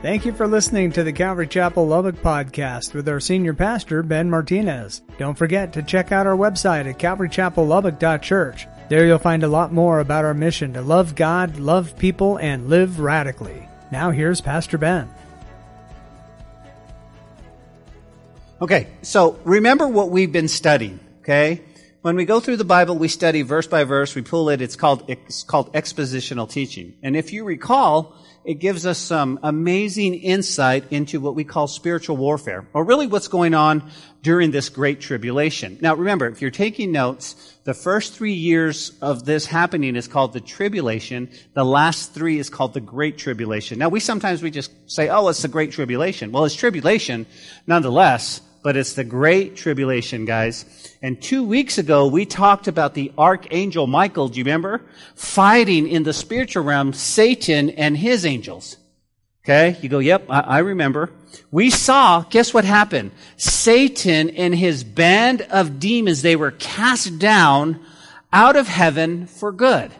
Thank you for listening to the Calvary Chapel Lubbock podcast with our senior pastor, Ben Martinez. Don't forget to check out our website at calvarychapellubbock.church. There you'll find a lot more about our mission to love God, love people, and live radically. Now here's Pastor Ben. Okay, so remember what we've been studying, okay? When we go through the Bible, we study verse by verse, we pull it, it's called, it's called expositional teaching. And if you recall, it gives us some amazing insight into what we call spiritual warfare, or really what's going on during this great tribulation. Now remember, if you're taking notes, the first three years of this happening is called the tribulation. The last three is called the great tribulation. Now we sometimes we just say, oh, it's the great tribulation. Well, it's tribulation nonetheless, but it's the great tribulation, guys. And two weeks ago, we talked about the archangel Michael, do you remember? Fighting in the spiritual realm Satan and his angels. Okay, you go, yep, I, I, remember. We saw, guess what happened? Satan and his band of demons, they were cast down out of heaven for good.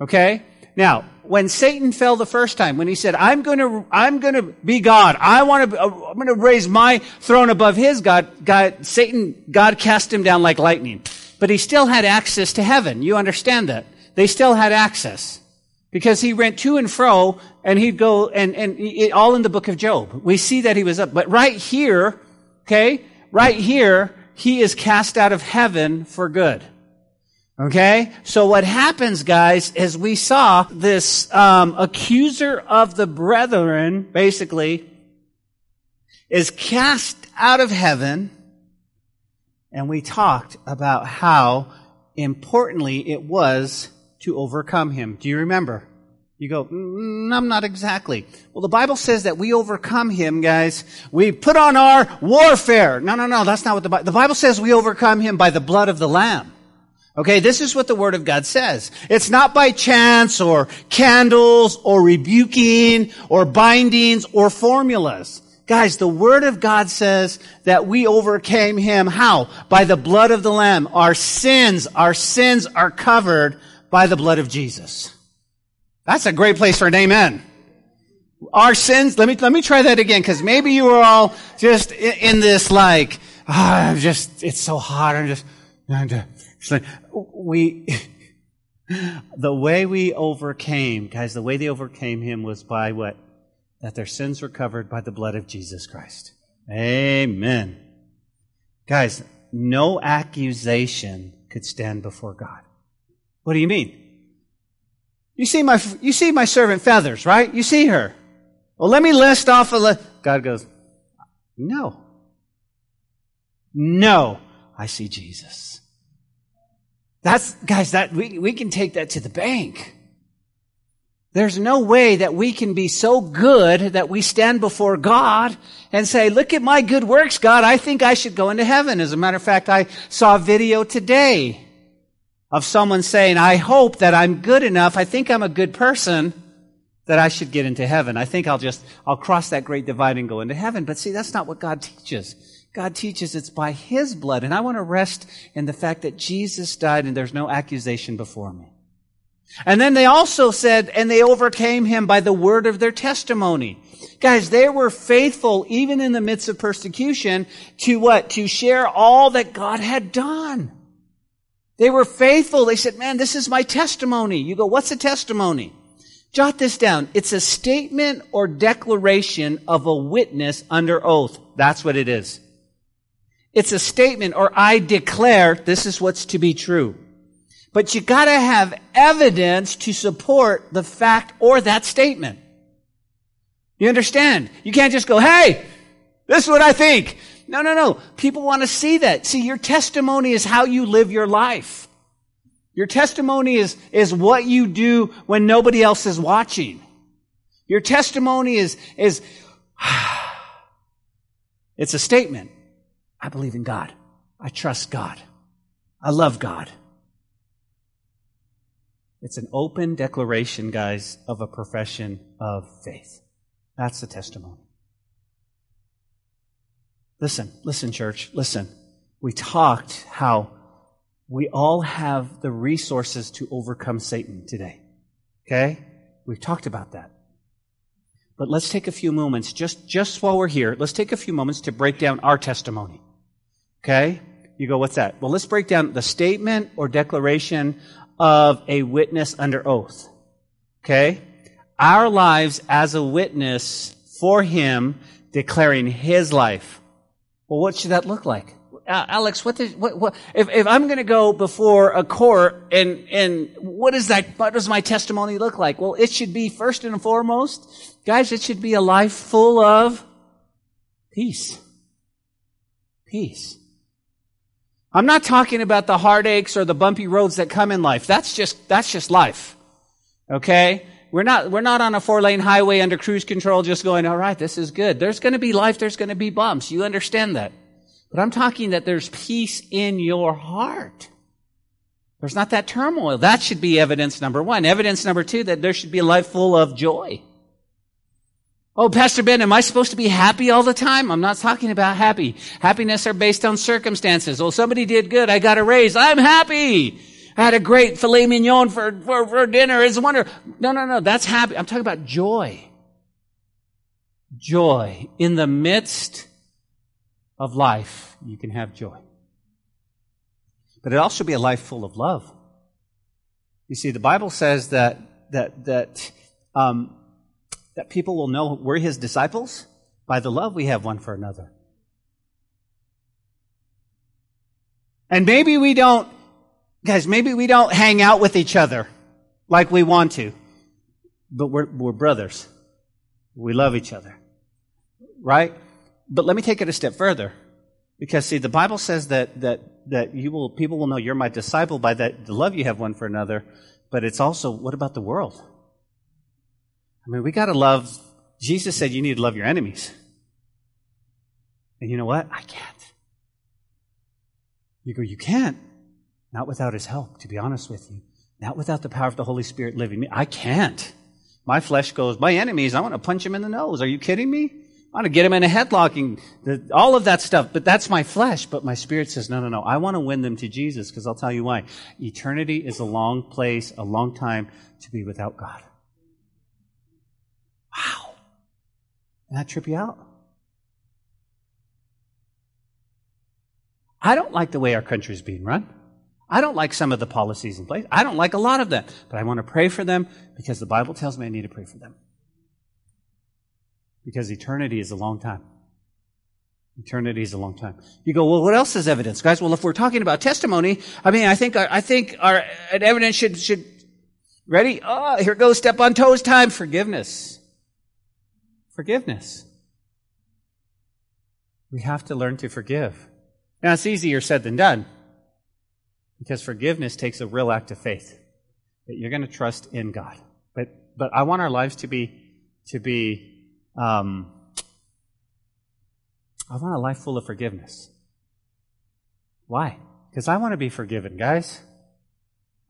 Okay? Now, when Satan fell the first time, when he said, I'm gonna, I'm gonna be God. I want to, I'm gonna raise my throne above his God, God, Satan, God cast him down like lightning. But he still had access to heaven. You understand that? They still had access. Because he went to and fro and he'd go and, and it, all in the book of Job. We see that he was up. But right here, okay, right here, he is cast out of heaven for good. Okay? So what happens, guys, is we saw this um, accuser of the brethren, basically, is cast out of heaven, and we talked about how importantly it was to overcome him. Do you remember? You go, mm, I'm not exactly. Well, the Bible says that we overcome him, guys. We put on our warfare. No, no, no, that's not what the Bible, the Bible says we overcome him by the blood of the Lamb. Okay, this is what the Word of God says. It's not by chance or candles or rebuking or bindings or formulas. Guys, the Word of God says that we overcame Him. How? By the blood of the Lamb. Our sins, our sins are covered by the blood of Jesus. That's a great place for an amen. Our sins, let me, let me try that again, because maybe you are all just in, in this like, ah, oh, just, it's so hot, I'm just, I'm just like, we, the way we overcame, guys, the way they overcame him was by what? That their sins were covered by the blood of Jesus Christ. Amen. Guys, no accusation could stand before God. What do you mean? You see my, you see my servant Feathers, right? You see her. Well, let me list off a list. God goes, no. No. I see Jesus. That's, guys, that, we, we can take that to the bank. There's no way that we can be so good that we stand before God and say, look at my good works, God. I think I should go into heaven. As a matter of fact, I saw a video today of someone saying, I hope that I'm good enough. I think I'm a good person that I should get into heaven. I think I'll just, I'll cross that great divide and go into heaven. But see, that's not what God teaches. God teaches it's by His blood. And I want to rest in the fact that Jesus died and there's no accusation before me. And then they also said, and they overcame him by the word of their testimony. Guys, they were faithful even in the midst of persecution to what? To share all that God had done. They were faithful. They said, man, this is my testimony. You go, what's a testimony? Jot this down. It's a statement or declaration of a witness under oath. That's what it is. It's a statement or I declare this is what's to be true. But you gotta have evidence to support the fact or that statement. You understand? You can't just go, hey, this is what I think. No, no, no. People want to see that. See, your testimony is how you live your life. Your testimony is, is what you do when nobody else is watching. Your testimony is, is, it's a statement. I believe in God. I trust God. I love God. It's an open declaration, guys, of a profession of faith. That's the testimony. Listen, listen, church, listen. We talked how we all have the resources to overcome Satan today. Okay? We've talked about that. But let's take a few moments, just, just while we're here, let's take a few moments to break down our testimony. Okay? You go, what's that? Well, let's break down the statement or declaration of a witness under oath. Okay? Our lives as a witness for him declaring his life. Well, what should that look like? Uh, Alex, what, does, what, what, if, if I'm going to go before a court and, and what is that, what does my testimony look like? Well, it should be first and foremost, guys, it should be a life full of peace. Peace. I'm not talking about the heartaches or the bumpy roads that come in life. That's just, that's just life. Okay? We're not, we're not on a four lane highway under cruise control just going, all right, this is good. There's going to be life. There's going to be bumps. You understand that. But I'm talking that there's peace in your heart. There's not that turmoil. That should be evidence number one. Evidence number two, that there should be a life full of joy. Oh, Pastor Ben, am I supposed to be happy all the time? I'm not talking about happy. Happiness are based on circumstances. Oh, somebody did good. I got a raise. I'm happy. I had a great filet mignon for, for, for dinner. It's a wonder. No, no, no. That's happy. I'm talking about joy. Joy. In the midst of life, you can have joy. But it also be a life full of love. You see, the Bible says that, that, that, um, that people will know we're his disciples by the love we have one for another. And maybe we don't, guys, maybe we don't hang out with each other like we want to, but we're, we're brothers. We love each other. Right? But let me take it a step further. Because see, the Bible says that, that, that you will, people will know you're my disciple by that, the love you have one for another. But it's also, what about the world? I mean, we gotta love, Jesus said you need to love your enemies. And you know what? I can't. You go, you can't. Not without his help, to be honest with you. Not without the power of the Holy Spirit living me. I can't. My flesh goes, my enemies, I want to punch him in the nose. Are you kidding me? I want to get him in a headlock and all of that stuff. But that's my flesh. But my spirit says, no, no, no. I want to win them to Jesus because I'll tell you why. Eternity is a long place, a long time to be without God. Wow. That trip you out? I don't like the way our country is being run. I don't like some of the policies in place. I don't like a lot of them. But I want to pray for them because the Bible tells me I need to pray for them. Because eternity is a long time. Eternity is a long time. You go, well, what else is evidence, guys? Well, if we're talking about testimony, I mean, I think I think our evidence should should ready. Oh, here goes step on toes time. Forgiveness. Forgiveness. We have to learn to forgive. Now, it's easier said than done because forgiveness takes a real act of faith that you're going to trust in God. But but I want our lives to be to be um, I want a life full of forgiveness. Why? Because I want to be forgiven, guys.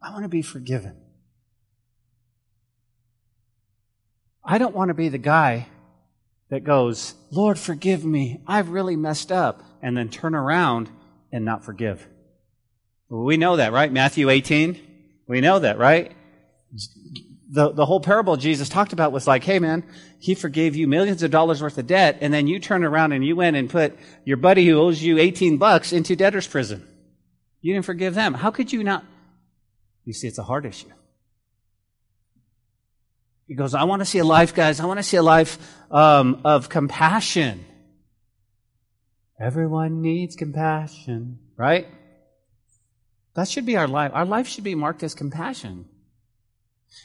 I want to be forgiven. I don't want to be the guy that goes, Lord, forgive me. I've really messed up. And then turn around and not forgive. We know that, right? Matthew 18. We know that, right? the, the whole parable Jesus talked about was like, hey man, he forgave you millions of dollars worth of debt, and then you turn around and you went and put your buddy who owes you 18 bucks into debtor's prison. You didn't forgive them. How could you not? You see, it's a hard issue. He goes, I want to see a life, guys. I want to see a life um, of compassion. Everyone needs compassion, right? That should be our life. Our life should be marked as compassion.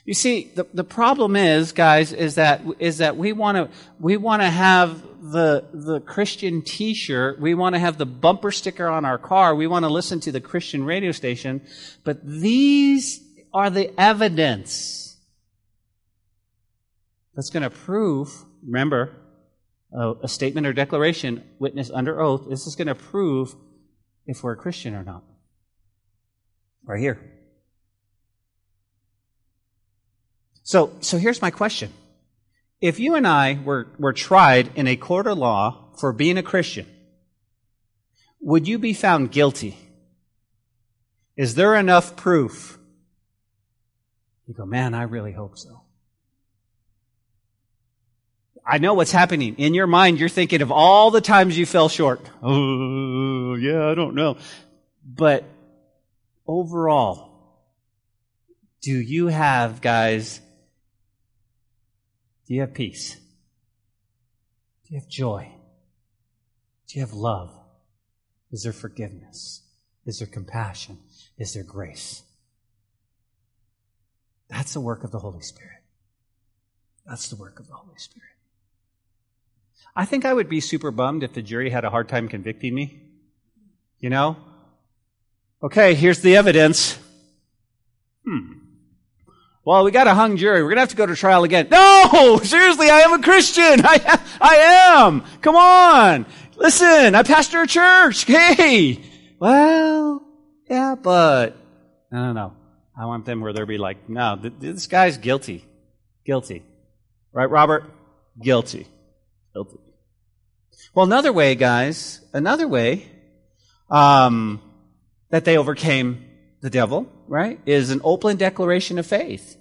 You see, the, the problem is, guys, is that, is that we want to, we want to have the, the Christian t-shirt. We want to have the bumper sticker on our car. We want to listen to the Christian radio station. But these are the evidence that's going to prove, remember, a, a statement or declaration, witness under oath, this is going to prove if we're a Christian or not. Right here. So, so here's my question. If you and I were, were tried in a court of law for being a Christian, would you be found guilty? Is there enough proof? You go, man, I really hope so. I know what's happening. In your mind, you're thinking of all the times you fell short. Oh, yeah, I don't know. But overall, do you have, guys, do you have peace? Do you have joy? Do you have love? Is there forgiveness? Is there compassion? Is there grace? That's the work of the Holy Spirit. That's the work of the Holy Spirit. I think I would be super bummed if the jury had a hard time convicting me. You know? Okay, here's the evidence. Hmm. Well, we got a hung jury. We're going to have to go to trial again. No! Seriously, I am a Christian. I, I am. Come on. Listen, I pastor a church. Hey. Well, yeah, but. No, no, no. I want them where they'll be like, no, this guy's guilty. Guilty. Right, Robert? Guilty. Well, another way, guys, another way um, that they overcame the devil, right, is an open declaration of faith.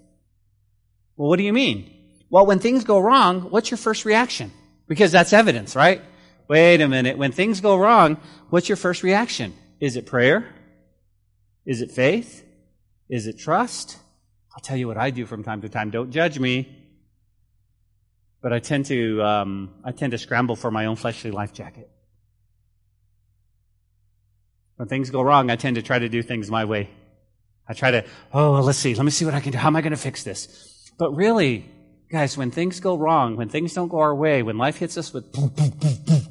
Well, what do you mean? Well, when things go wrong, what's your first reaction? Because that's evidence, right? Wait a minute. When things go wrong, what's your first reaction? Is it prayer? Is it faith? Is it trust? I'll tell you what I do from time to time. Don't judge me. But I tend to, um, I tend to scramble for my own fleshly life jacket. When things go wrong, I tend to try to do things my way. I try to, oh, well, let's see. Let me see what I can do. How am I going to fix this? But really, guys, when things go wrong, when things don't go our way, when life hits us with boom, boom, boom, boom,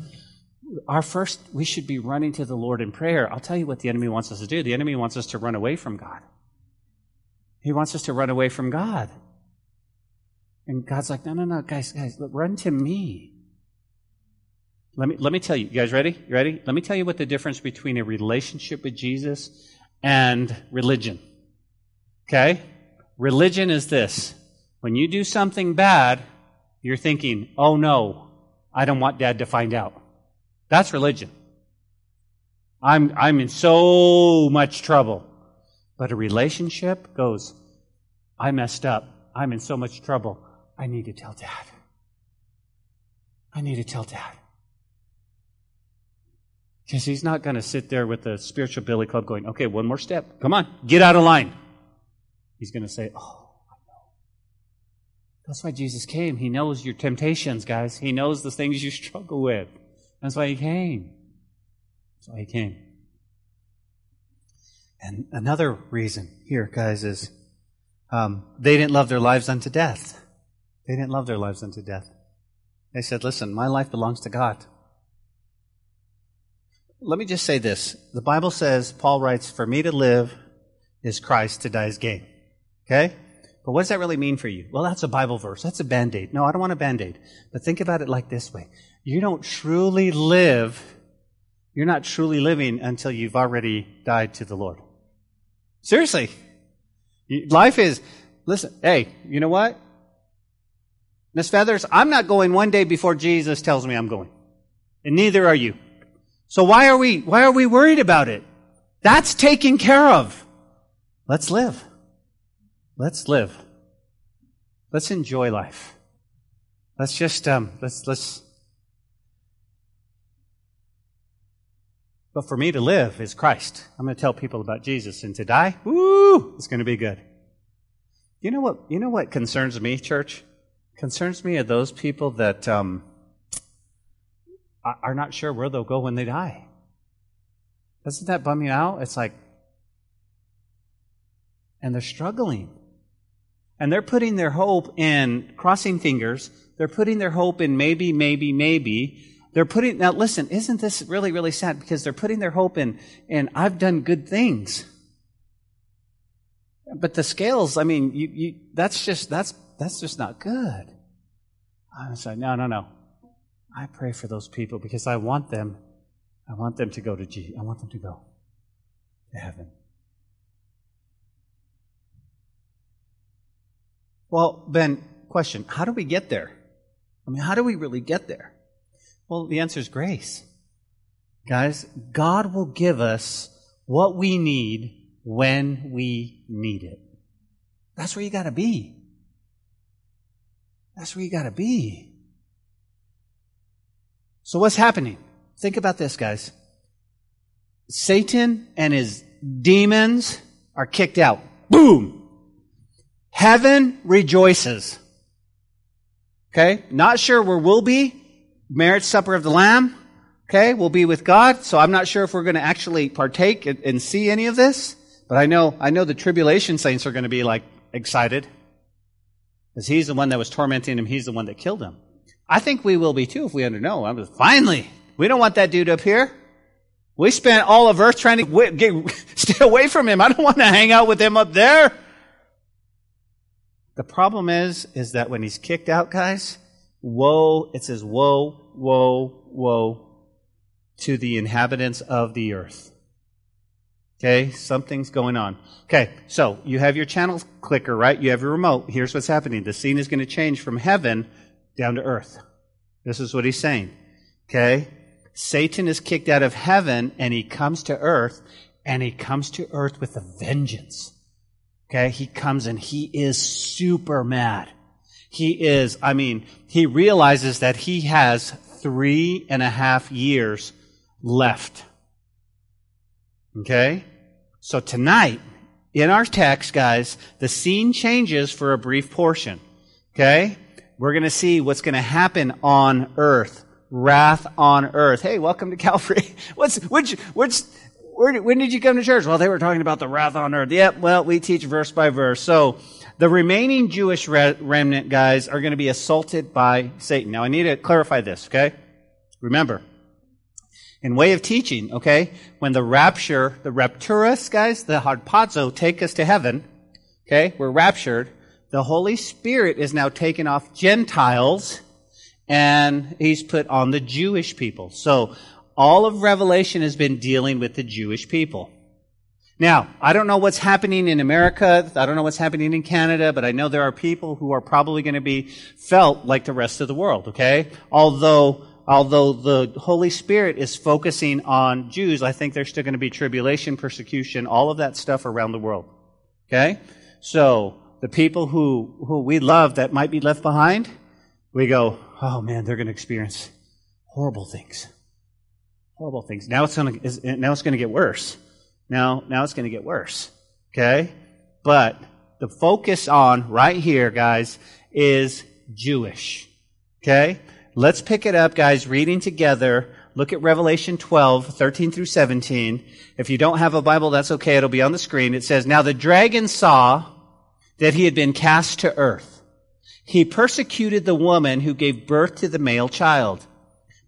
our first, we should be running to the Lord in prayer. I'll tell you what the enemy wants us to do. The enemy wants us to run away from God. He wants us to run away from God. And God's like, no, no, no, guys, guys, look, run to me. Let me, let me tell you, you guys ready? You ready? Let me tell you what the difference between a relationship with Jesus and religion. Okay? Religion is this. When you do something bad, you're thinking, oh no, I don't want dad to find out. That's religion. I'm, I'm in so much trouble. But a relationship goes, I messed up. I'm in so much trouble. I need to tell dad. I need to tell dad. Because he's not going to sit there with the spiritual billy club going, okay, one more step. Come on, get out of line. He's going to say, oh, I know. That's why Jesus came. He knows your temptations, guys. He knows the things you struggle with. That's why he came. That's why he came. And another reason here, guys, is um, they didn't love their lives unto death. They didn't love their lives unto death. They said, listen, my life belongs to God. Let me just say this. The Bible says, Paul writes, for me to live is Christ, to die is gain. Okay? But what does that really mean for you? Well, that's a Bible verse. That's a band aid. No, I don't want a band aid. But think about it like this way. You don't truly live, you're not truly living until you've already died to the Lord. Seriously. Life is, listen, hey, you know what? Miss Feathers, I'm not going one day before Jesus tells me I'm going. And neither are you. So why are we, why are we worried about it? That's taken care of. Let's live. Let's live. Let's enjoy life. Let's just, um, let's, let's, but for me to live is Christ. I'm going to tell people about Jesus and to die, woo, it's going to be good. You know what, you know what concerns me, church? Concerns me are those people that um, are not sure where they'll go when they die. Doesn't that bum you out? It's like, and they're struggling. And they're putting their hope in crossing fingers. They're putting their hope in maybe, maybe, maybe. They're putting, now listen, isn't this really, really sad? Because they're putting their hope in, in I've done good things. But the scales, I mean, you, you, that's just, that's that's just not good. I was like, no, no, no. I pray for those people because I want them, I want them to go to G. I want them to go to heaven. Well, Ben, question, how do we get there? I mean, how do we really get there? Well, the answer is grace. Guys, God will give us what we need when we need it. That's where you gotta be. That's where you got to be. So what's happening? Think about this, guys. Satan and his demons are kicked out. Boom! Heaven rejoices. Okay? Not sure where we'll be. Marriage supper of the Lamb. Okay? We'll be with God. So I'm not sure if we're going to actually partake and, and see any of this. But I know, I know the tribulation saints are going to be like excited. He's the one that was tormenting him. He's the one that killed him. I think we will be too if we under know. I'm just, finally, we don't want that dude up here. We spent all of earth trying to get, stay away from him. I don't want to hang out with him up there. The problem is, is that when he's kicked out, guys, woe, it says woe, woe, woe to the inhabitants of the earth. Okay, something's going on. Okay, so you have your channel clicker, right? You have your remote. Here's what's happening. The scene is going to change from heaven down to earth. This is what he's saying. Okay? Satan is kicked out of heaven and he comes to earth and he comes to earth with a vengeance. Okay? He comes and he is super mad. He is, I mean, he realizes that he has three and a half years left. Okay? So tonight, in our text, guys, the scene changes for a brief portion. Okay? We're going to see what's going to happen on earth. Wrath on earth. Hey, welcome to Calvary. What's, which, which, where, when did you come to church? Well, they were talking about the wrath on earth. Yep, well, we teach verse by verse. So, the remaining Jewish remnant guys are going to be assaulted by Satan. Now, I need to clarify this, okay? Remember, in way of teaching, okay, when the rapture, the rapturus, guys, the harpazo take us to heaven, okay, we're raptured, the Holy Spirit is now taken off Gentiles and he's put on the Jewish people. So all of Revelation has been dealing with the Jewish people. Now, I don't know what's happening in America. I don't know what's happening in Canada, but I know there are people who are probably going to be felt like the rest of the world, okay? Although, although the Holy Spirit is focusing on Jews, I think there's still going to be tribulation, persecution, all of that stuff around the world. Okay? So, the people who, who we love that might be left behind, we go, oh man, they're going to experience horrible things. Horrible things. Now it's going to, now it's going to get worse. Now, now it's going to get worse. Okay? But the focus on right here, guys, is Jewish. Okay? Let's pick it up, guys, reading together. Look at Revelation 12, 13 through 17. If you don't have a Bible, that's okay. It'll be on the screen. It says, Now the dragon saw that he had been cast to earth. He persecuted the woman who gave birth to the male child.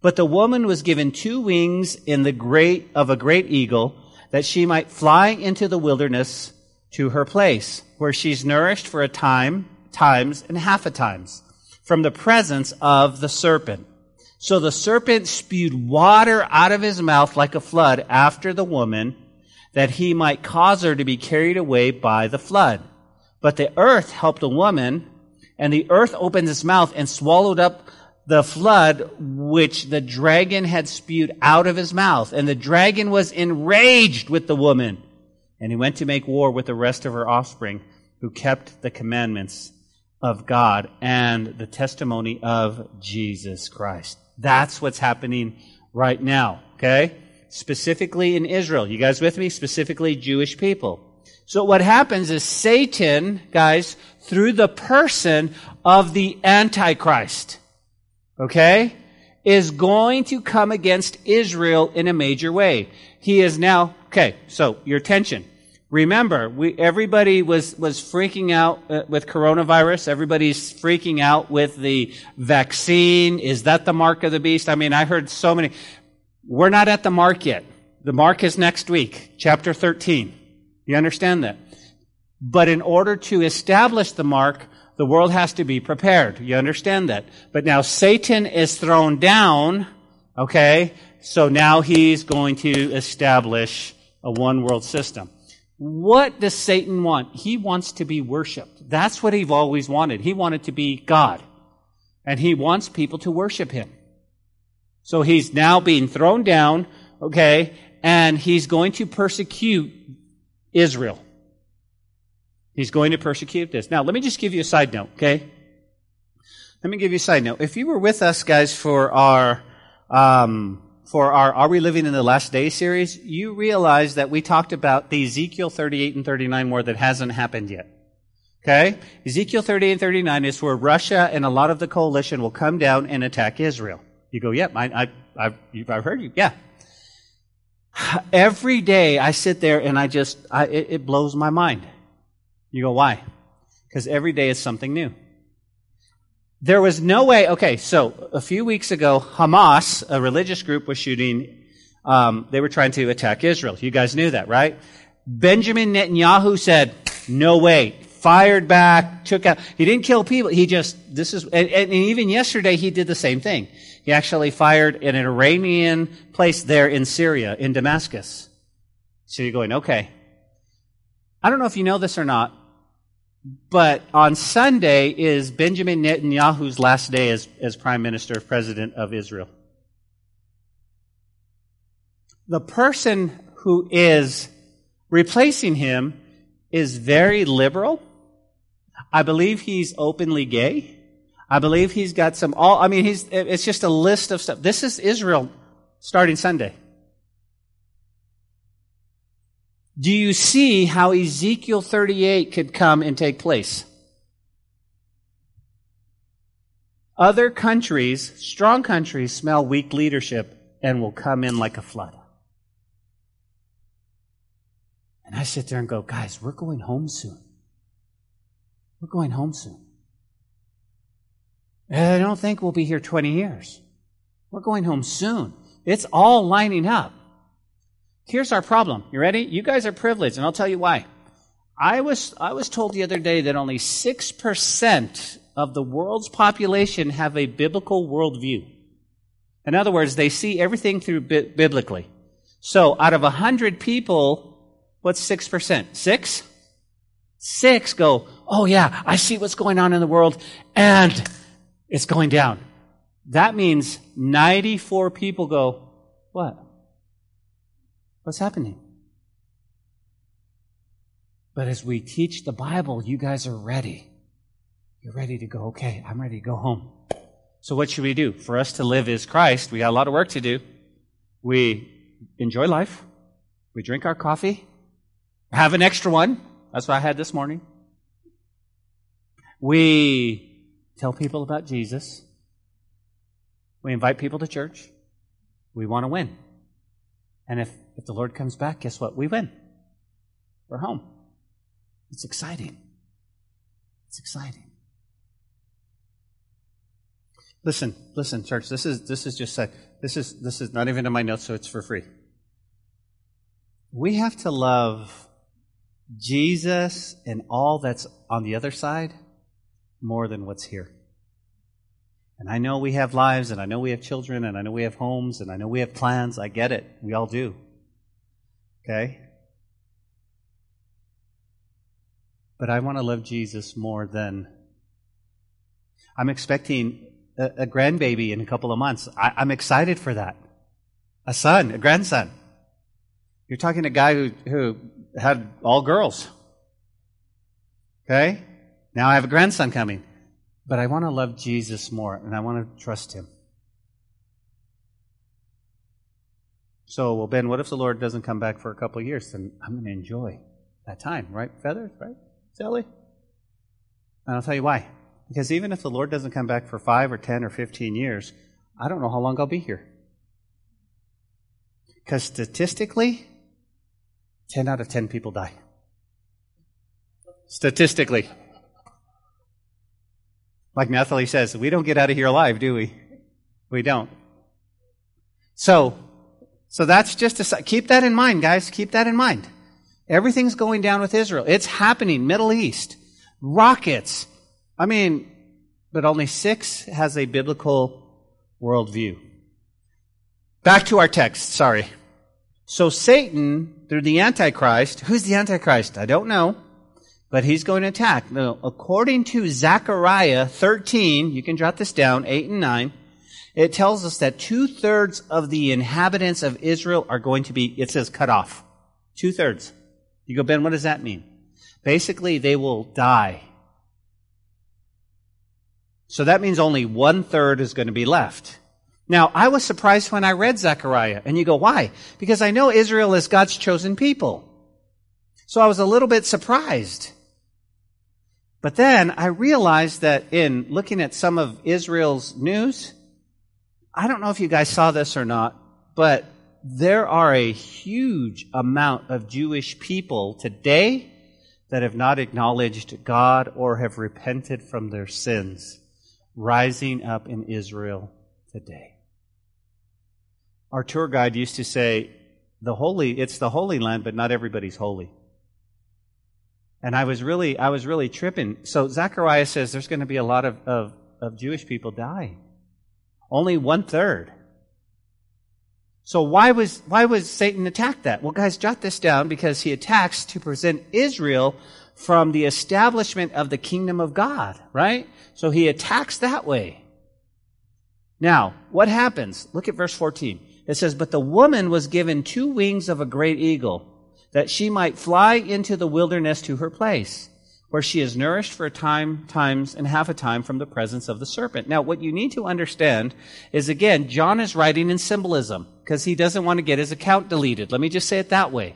But the woman was given two wings in the great, of a great eagle that she might fly into the wilderness to her place where she's nourished for a time, times and half a times from the presence of the serpent. So the serpent spewed water out of his mouth like a flood after the woman that he might cause her to be carried away by the flood. But the earth helped the woman, and the earth opened its mouth and swallowed up the flood which the dragon had spewed out of his mouth. And the dragon was enraged with the woman. And he went to make war with the rest of her offspring who kept the commandments of God and the testimony of Jesus Christ. That's what's happening right now. Okay? Specifically in Israel. You guys with me? Specifically Jewish people. So what happens is Satan, guys, through the person of the Antichrist, okay, is going to come against Israel in a major way. He is now, okay, so your attention. Remember, we, everybody was, was freaking out uh, with coronavirus. Everybody's freaking out with the vaccine. Is that the mark of the beast? I mean, I heard so many. We're not at the mark yet. The mark is next week, chapter 13. You understand that? But in order to establish the mark, the world has to be prepared. You understand that? But now Satan is thrown down, okay? So now he's going to establish a one world system. What does Satan want? He wants to be worshiped. That's what he always wanted. He wanted to be God. And he wants people to worship him. So he's now being thrown down, okay, and he's going to persecute Israel. He's going to persecute this. Now, let me just give you a side note, okay? Let me give you a side note. If you were with us, guys, for our um, for our Are We Living in the Last Day series, you realize that we talked about the Ezekiel 38 and 39 war that hasn't happened yet. Okay? Ezekiel 38 and 39 is where Russia and a lot of the coalition will come down and attack Israel. You go, yep, I, I, I've, I've heard you. Yeah. Every day I sit there and I just, I, it, it blows my mind. You go, why? Because every day is something new. There was no way, okay, so a few weeks ago, Hamas, a religious group, was shooting, um, they were trying to attack Israel. You guys knew that, right? Benjamin Netanyahu said, no way. Fired back, took out, he didn't kill people, he just, this is, and, and even yesterday he did the same thing. He actually fired in an Iranian place there in Syria, in Damascus. So you're going, okay. I don't know if you know this or not, but on Sunday is Benjamin Netanyahu's last day as, as prime minister, president of Israel. The person who is replacing him is very liberal. I believe he's openly gay. I believe he's got some all, I mean, he's, it's just a list of stuff. This is Israel starting Sunday. Do you see how Ezekiel 38 could come and take place? Other countries, strong countries, smell weak leadership and will come in like a flood. And I sit there and go, guys, we're going home soon. We're going home soon. And I don't think we'll be here 20 years. We're going home soon. It's all lining up. Here's our problem. You ready? You guys are privileged, and I'll tell you why. I was, I was told the other day that only 6% of the world's population have a biblical worldview. In other words, they see everything through bi- biblically. So out of 100 people, what's 6%? Six? Six go, oh yeah, I see what's going on in the world, and it's going down. That means 94 people go, what? What's happening? But as we teach the Bible, you guys are ready. You're ready to go, okay, I'm ready to go home. So what should we do? For us to live as Christ, we got a lot of work to do. We enjoy life. We drink our coffee. Have an extra one. That's what I had this morning. We tell people about Jesus. We invite people to church. We want to win. And if if the Lord comes back, guess what? We win. We're home. It's exciting. It's exciting. Listen, listen, church. This is this is just said. This is this is not even in my notes, so it's for free. We have to love Jesus and all that's on the other side more than what's here. And I know we have lives, and I know we have children, and I know we have homes, and I know we have plans. I get it. We all do. Okay? But I want to love Jesus more than. I'm expecting a, a grandbaby in a couple of months. I, I'm excited for that. A son, a grandson. You're talking to a guy who, who had all girls. Okay? Now I have a grandson coming. But I want to love Jesus more and I want to trust him. So, well, Ben, what if the Lord doesn't come back for a couple of years? Then I'm going to enjoy that time, right? Feathers, right? Sally? And I'll tell you why. Because even if the Lord doesn't come back for five or ten or fifteen years, I don't know how long I'll be here. Because statistically, 10 out of 10 people die. Statistically. Like Nathalie says, we don't get out of here alive, do we? We don't. So, so that's just a, keep that in mind, guys. Keep that in mind. Everything's going down with Israel. It's happening. Middle East. Rockets. I mean, but only six has a biblical worldview. Back to our text. Sorry. So Satan, through the Antichrist, who's the Antichrist? I don't know, but he's going to attack. Now, according to Zechariah 13, you can jot this down, 8 and 9, it tells us that two thirds of the inhabitants of Israel are going to be, it says, cut off. Two thirds. You go, Ben, what does that mean? Basically, they will die. So that means only one third is going to be left. Now, I was surprised when I read Zechariah. And you go, why? Because I know Israel is God's chosen people. So I was a little bit surprised. But then I realized that in looking at some of Israel's news, I don't know if you guys saw this or not, but there are a huge amount of Jewish people today that have not acknowledged God or have repented from their sins rising up in Israel today. Our tour guide used to say, the holy, it's the holy land, but not everybody's holy. And I was really, I was really tripping. So Zechariah says there's going to be a lot of, of, of Jewish people dying. Only one third. So why was, why was Satan attack that? Well, guys, jot this down because he attacks to present Israel from the establishment of the kingdom of God, right? So he attacks that way. Now, what happens? Look at verse 14. It says, But the woman was given two wings of a great eagle, that she might fly into the wilderness to her place, where she is nourished for a time, times, and half a time from the presence of the serpent. Now, what you need to understand is again, John is writing in symbolism, because he doesn't want to get his account deleted. Let me just say it that way.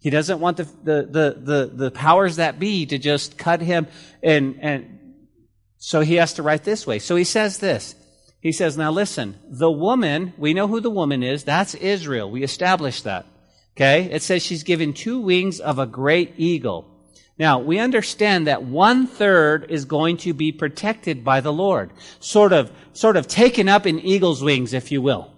He doesn't want the, the, the, the, the powers that be to just cut him and, and so he has to write this way. So he says this. He says, now listen, the woman, we know who the woman is. That's Israel. We established that. Okay? It says she's given two wings of a great eagle. Now, we understand that one third is going to be protected by the Lord. Sort of, sort of taken up in eagle's wings, if you will.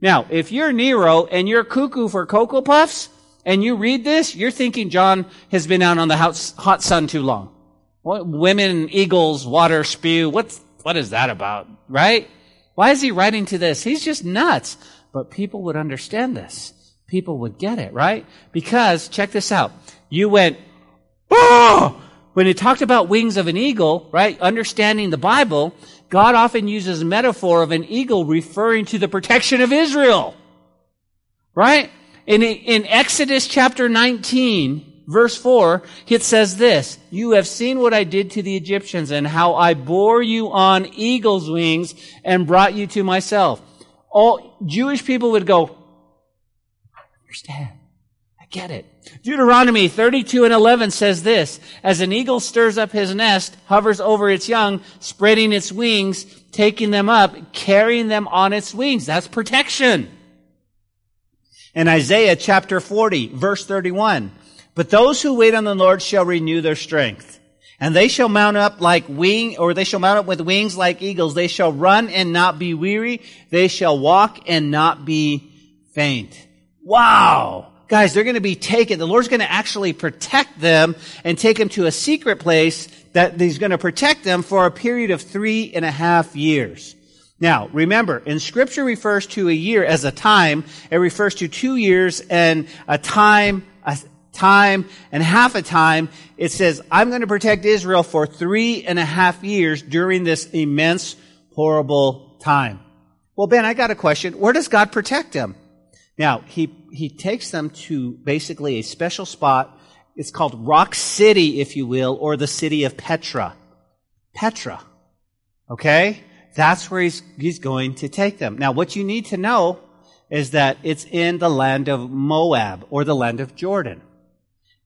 Now, if you're Nero and you're cuckoo for Cocoa Puffs, and you read this, you're thinking John has been out on the hot sun too long. What, women, eagles, water spew. What's, what is that about? Right? Why is he writing to this? He's just nuts. But people would understand this. People would get it, right? Because, check this out. You went, oh! When he talked about wings of an eagle, right? Understanding the Bible, God often uses metaphor of an eagle referring to the protection of Israel. Right? In, in Exodus chapter 19, verse 4, it says this, You have seen what I did to the Egyptians and how I bore you on eagle's wings and brought you to myself. All Jewish people would go, understand. Get it. Deuteronomy 32 and 11 says this, As an eagle stirs up his nest, hovers over its young, spreading its wings, taking them up, carrying them on its wings. That's protection. In Isaiah chapter 40, verse 31, but those who wait on the Lord shall renew their strength. And they shall mount up like wing, or they shall mount up with wings like eagles. They shall run and not be weary. They shall walk and not be faint. Wow! Guys, they're going to be taken. The Lord's going to actually protect them and take them to a secret place that He's going to protect them for a period of three and a half years. Now, remember, in scripture refers to a year as a time. It refers to two years and a time, a time and half a time. It says, I'm going to protect Israel for three and a half years during this immense, horrible time. Well, Ben, I got a question. Where does God protect them? Now, he, he takes them to basically a special spot. It's called Rock City, if you will, or the city of Petra. Petra. Okay? That's where he's, he's going to take them. Now, what you need to know is that it's in the land of Moab or the land of Jordan.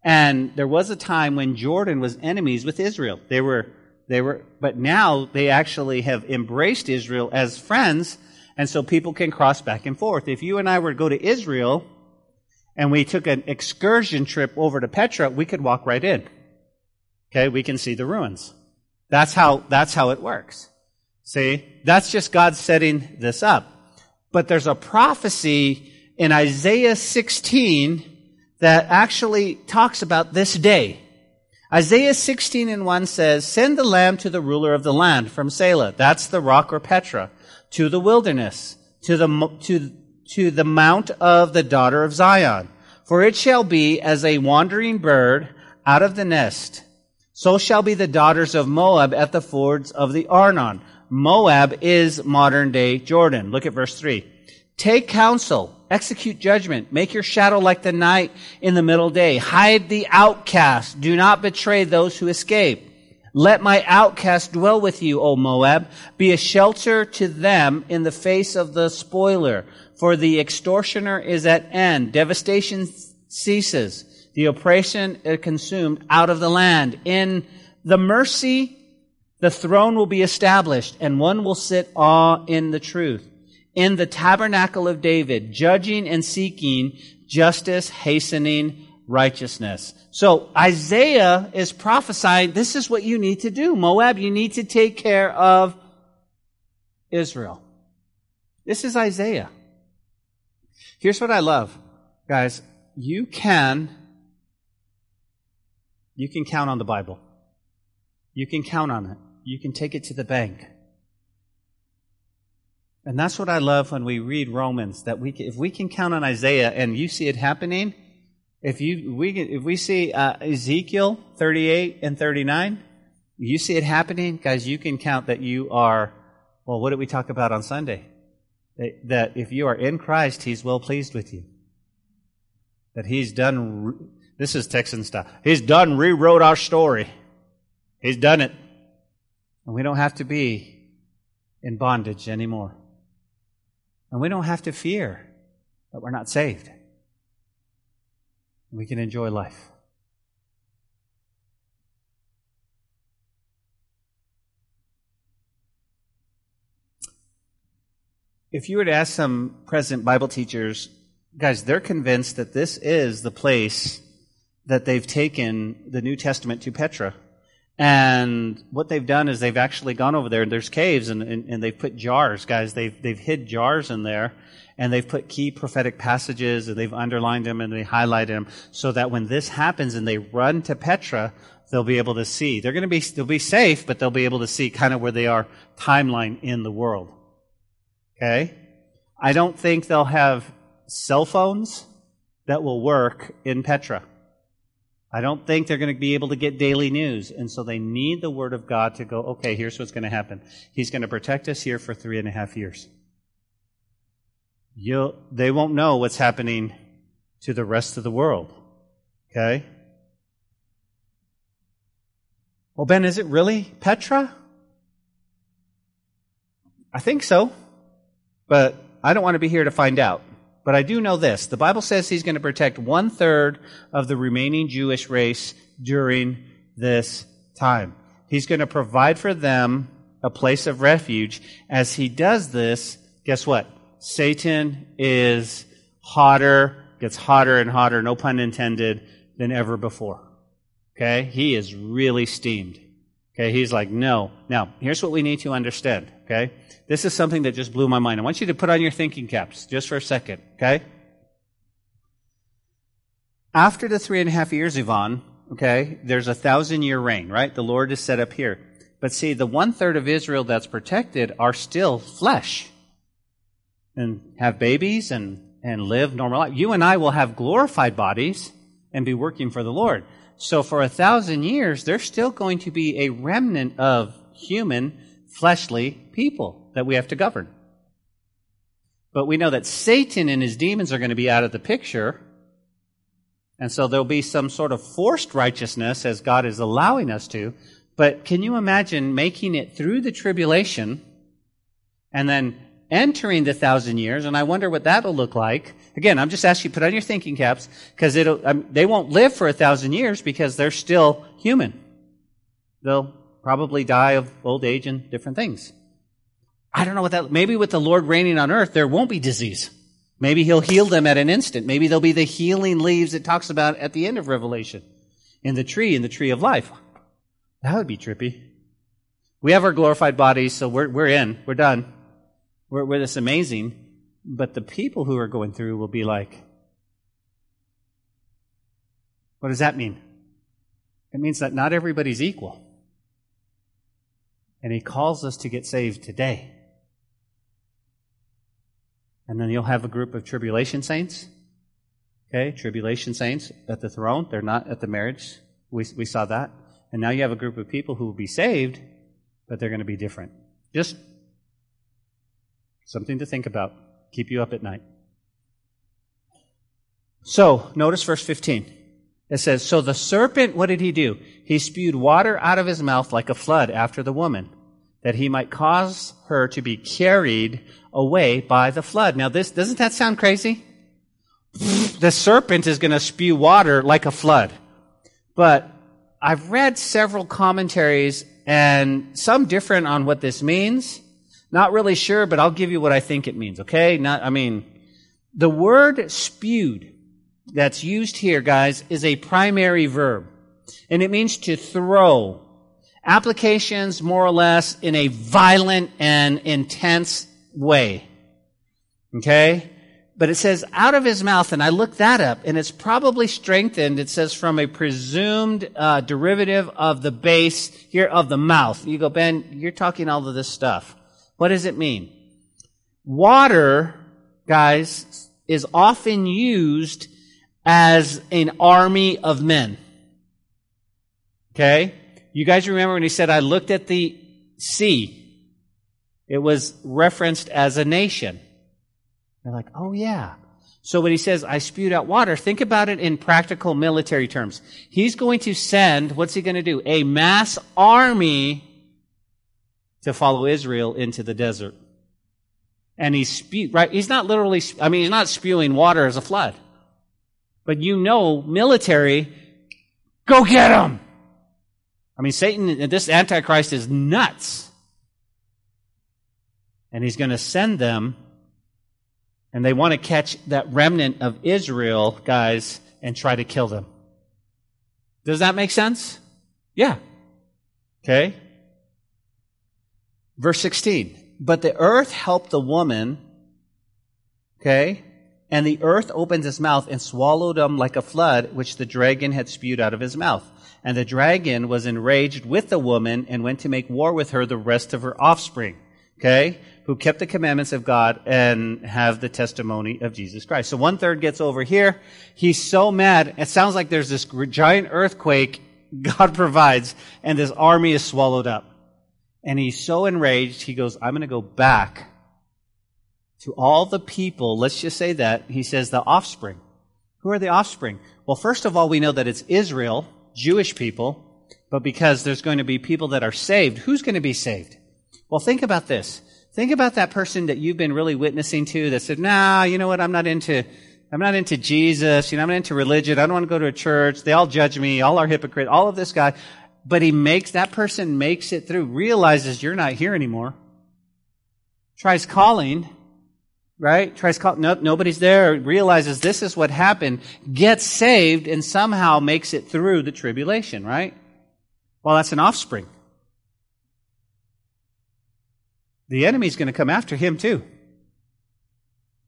And there was a time when Jordan was enemies with Israel. They were, they were, but now they actually have embraced Israel as friends, and so people can cross back and forth. If you and I were to go to Israel, and we took an excursion trip over to Petra, we could walk right in. Okay, we can see the ruins. That's how, that's how it works. See, that's just God setting this up. But there's a prophecy in Isaiah 16 that actually talks about this day. Isaiah 16 and 1 says, Send the lamb to the ruler of the land from Sela. That's the rock or Petra. To the wilderness, to the, to, to the mount of the daughter of Zion. For it shall be as a wandering bird out of the nest. So shall be the daughters of Moab at the fords of the Arnon. Moab is modern day Jordan. Look at verse 3. Take counsel, execute judgment, make your shadow like the night in the middle day. Hide the outcast. Do not betray those who escape. Let my outcast dwell with you, O Moab. Be a shelter to them in the face of the spoiler. For the extortioner is at end. Devastation ceases. The oppression is consumed out of the land. In the mercy, the throne will be established, and one will sit awe in the truth. In the tabernacle of David, judging and seeking justice, hastening righteousness. So Isaiah is prophesying this is what you need to do. Moab, you need to take care of Israel. This is Isaiah. Here's what I love, guys. You can, you can count on the Bible. You can count on it. You can take it to the bank. And that's what I love when we read Romans, that we, if we can count on Isaiah and you see it happening, if you we if we see uh, Ezekiel 38 and 39, you see it happening, guys. You can count that you are. Well, what did we talk about on Sunday? That, if you are in Christ, He's well pleased with you. That He's done. This is Texan style. He's done rewrote our story. He's done it, and we don't have to be in bondage anymore, and we don't have to fear that we're not saved we can enjoy life. If you were to ask some present Bible teachers, guys, they're convinced that this is the place that they've taken the New Testament to Petra. And what they've done is they've actually gone over there and there's caves and, and, and they've put jars, guys. They've, they've hid jars in there and they've put key prophetic passages and they've underlined them and they highlighted them so that when this happens and they run to Petra, they'll be able to see. They're going to be, they'll be safe, but they'll be able to see kind of where they are timeline in the world. Okay? I don't think they'll have cell phones that will work in Petra. I don't think they're going to be able to get daily news. And so they need the Word of God to go, okay, here's what's going to happen. He's going to protect us here for three and a half years. You'll, they won't know what's happening to the rest of the world. Okay? Well, Ben, is it really Petra? I think so. But I don't want to be here to find out. But I do know this. The Bible says he's going to protect one third of the remaining Jewish race during this time. He's going to provide for them a place of refuge. As he does this, guess what? Satan is hotter, gets hotter and hotter, no pun intended, than ever before. Okay? He is really steamed. Okay? He's like, no. Now, here's what we need to understand. Okay? This is something that just blew my mind. I want you to put on your thinking caps just for a second. Okay? After the three and a half years, Yvonne, okay, there's a thousand year reign, right? The Lord is set up here. But see, the one third of Israel that's protected are still flesh and have babies and, and live normal life. You and I will have glorified bodies and be working for the Lord. So for a thousand years, there's still going to be a remnant of human, fleshly people that we have to govern. But we know that Satan and his demons are going to be out of the picture. And so there'll be some sort of forced righteousness as God is allowing us to. But can you imagine making it through the tribulation and then entering the thousand years, and I wonder what that'll look like. Again, I'm just asking you put on your thinking caps because it'll, um, they won't live for a thousand years because they're still human. They'll probably die of old age and different things. I don't know what that, maybe with the Lord reigning on earth, there won't be disease. Maybe he'll heal them at an instant. Maybe there'll be the healing leaves it talks about at the end of Revelation in the tree, in the tree of life. That would be trippy. We have our glorified bodies, so we're, we're in. We're done. We're, we're this amazing, but the people who are going through will be like, what does that mean? It means that not everybody's equal. And he calls us to get saved today. And then you'll have a group of tribulation saints. Okay, tribulation saints at the throne. They're not at the marriage. We, we saw that. And now you have a group of people who will be saved, but they're going to be different. Just Something to think about. Keep you up at night. So, notice verse 15. It says, So the serpent, what did he do? He spewed water out of his mouth like a flood after the woman, that he might cause her to be carried away by the flood. Now this, doesn't that sound crazy? the serpent is going to spew water like a flood. But I've read several commentaries and some different on what this means. Not really sure, but I'll give you what I think it means, okay? Not, I mean, the word spewed that's used here, guys, is a primary verb. And it means to throw. Applications more or less in a violent and intense way. Okay? But it says out of his mouth, and I looked that up, and it's probably strengthened. It says from a presumed uh, derivative of the base here of the mouth. You go, Ben, you're talking all of this stuff. What does it mean? Water, guys, is often used as an army of men. Okay? You guys remember when he said, I looked at the sea? It was referenced as a nation. They're like, oh yeah. So when he says, I spewed out water, think about it in practical military terms. He's going to send, what's he going to do? A mass army to follow Israel into the desert. And he's spew, right? He's not literally, I mean, he's not spewing water as a flood. But you know, military, go get him! I mean, Satan, this Antichrist is nuts. And he's going to send them and they want to catch that remnant of Israel, guys, and try to kill them. Does that make sense? Yeah. Okay. Verse 16. But the earth helped the woman, okay, and the earth opened its mouth and swallowed him like a flood, which the dragon had spewed out of his mouth. And the dragon was enraged with the woman and went to make war with her the rest of her offspring. Okay? who kept the commandments of God and have the testimony of Jesus Christ. So one third gets over here. He's so mad. It sounds like there's this giant earthquake God provides and this army is swallowed up. And he's so enraged, he goes, I'm going to go back to all the people. Let's just say that. He says the offspring. Who are the offspring? Well, first of all, we know that it's Israel, Jewish people, but because there's going to be people that are saved, who's going to be saved? Well, think about this. Think about that person that you've been really witnessing to that said, nah, you know what, I'm not into, I'm not into Jesus, you know, I'm not into religion, I don't want to go to a church, they all judge me, all are hypocrites, all of this guy. But he makes, that person makes it through, realizes you're not here anymore, tries calling, right? Tries call, nope, nobody's there, realizes this is what happened, gets saved, and somehow makes it through the tribulation, right? Well, that's an offspring the enemy's going to come after him too.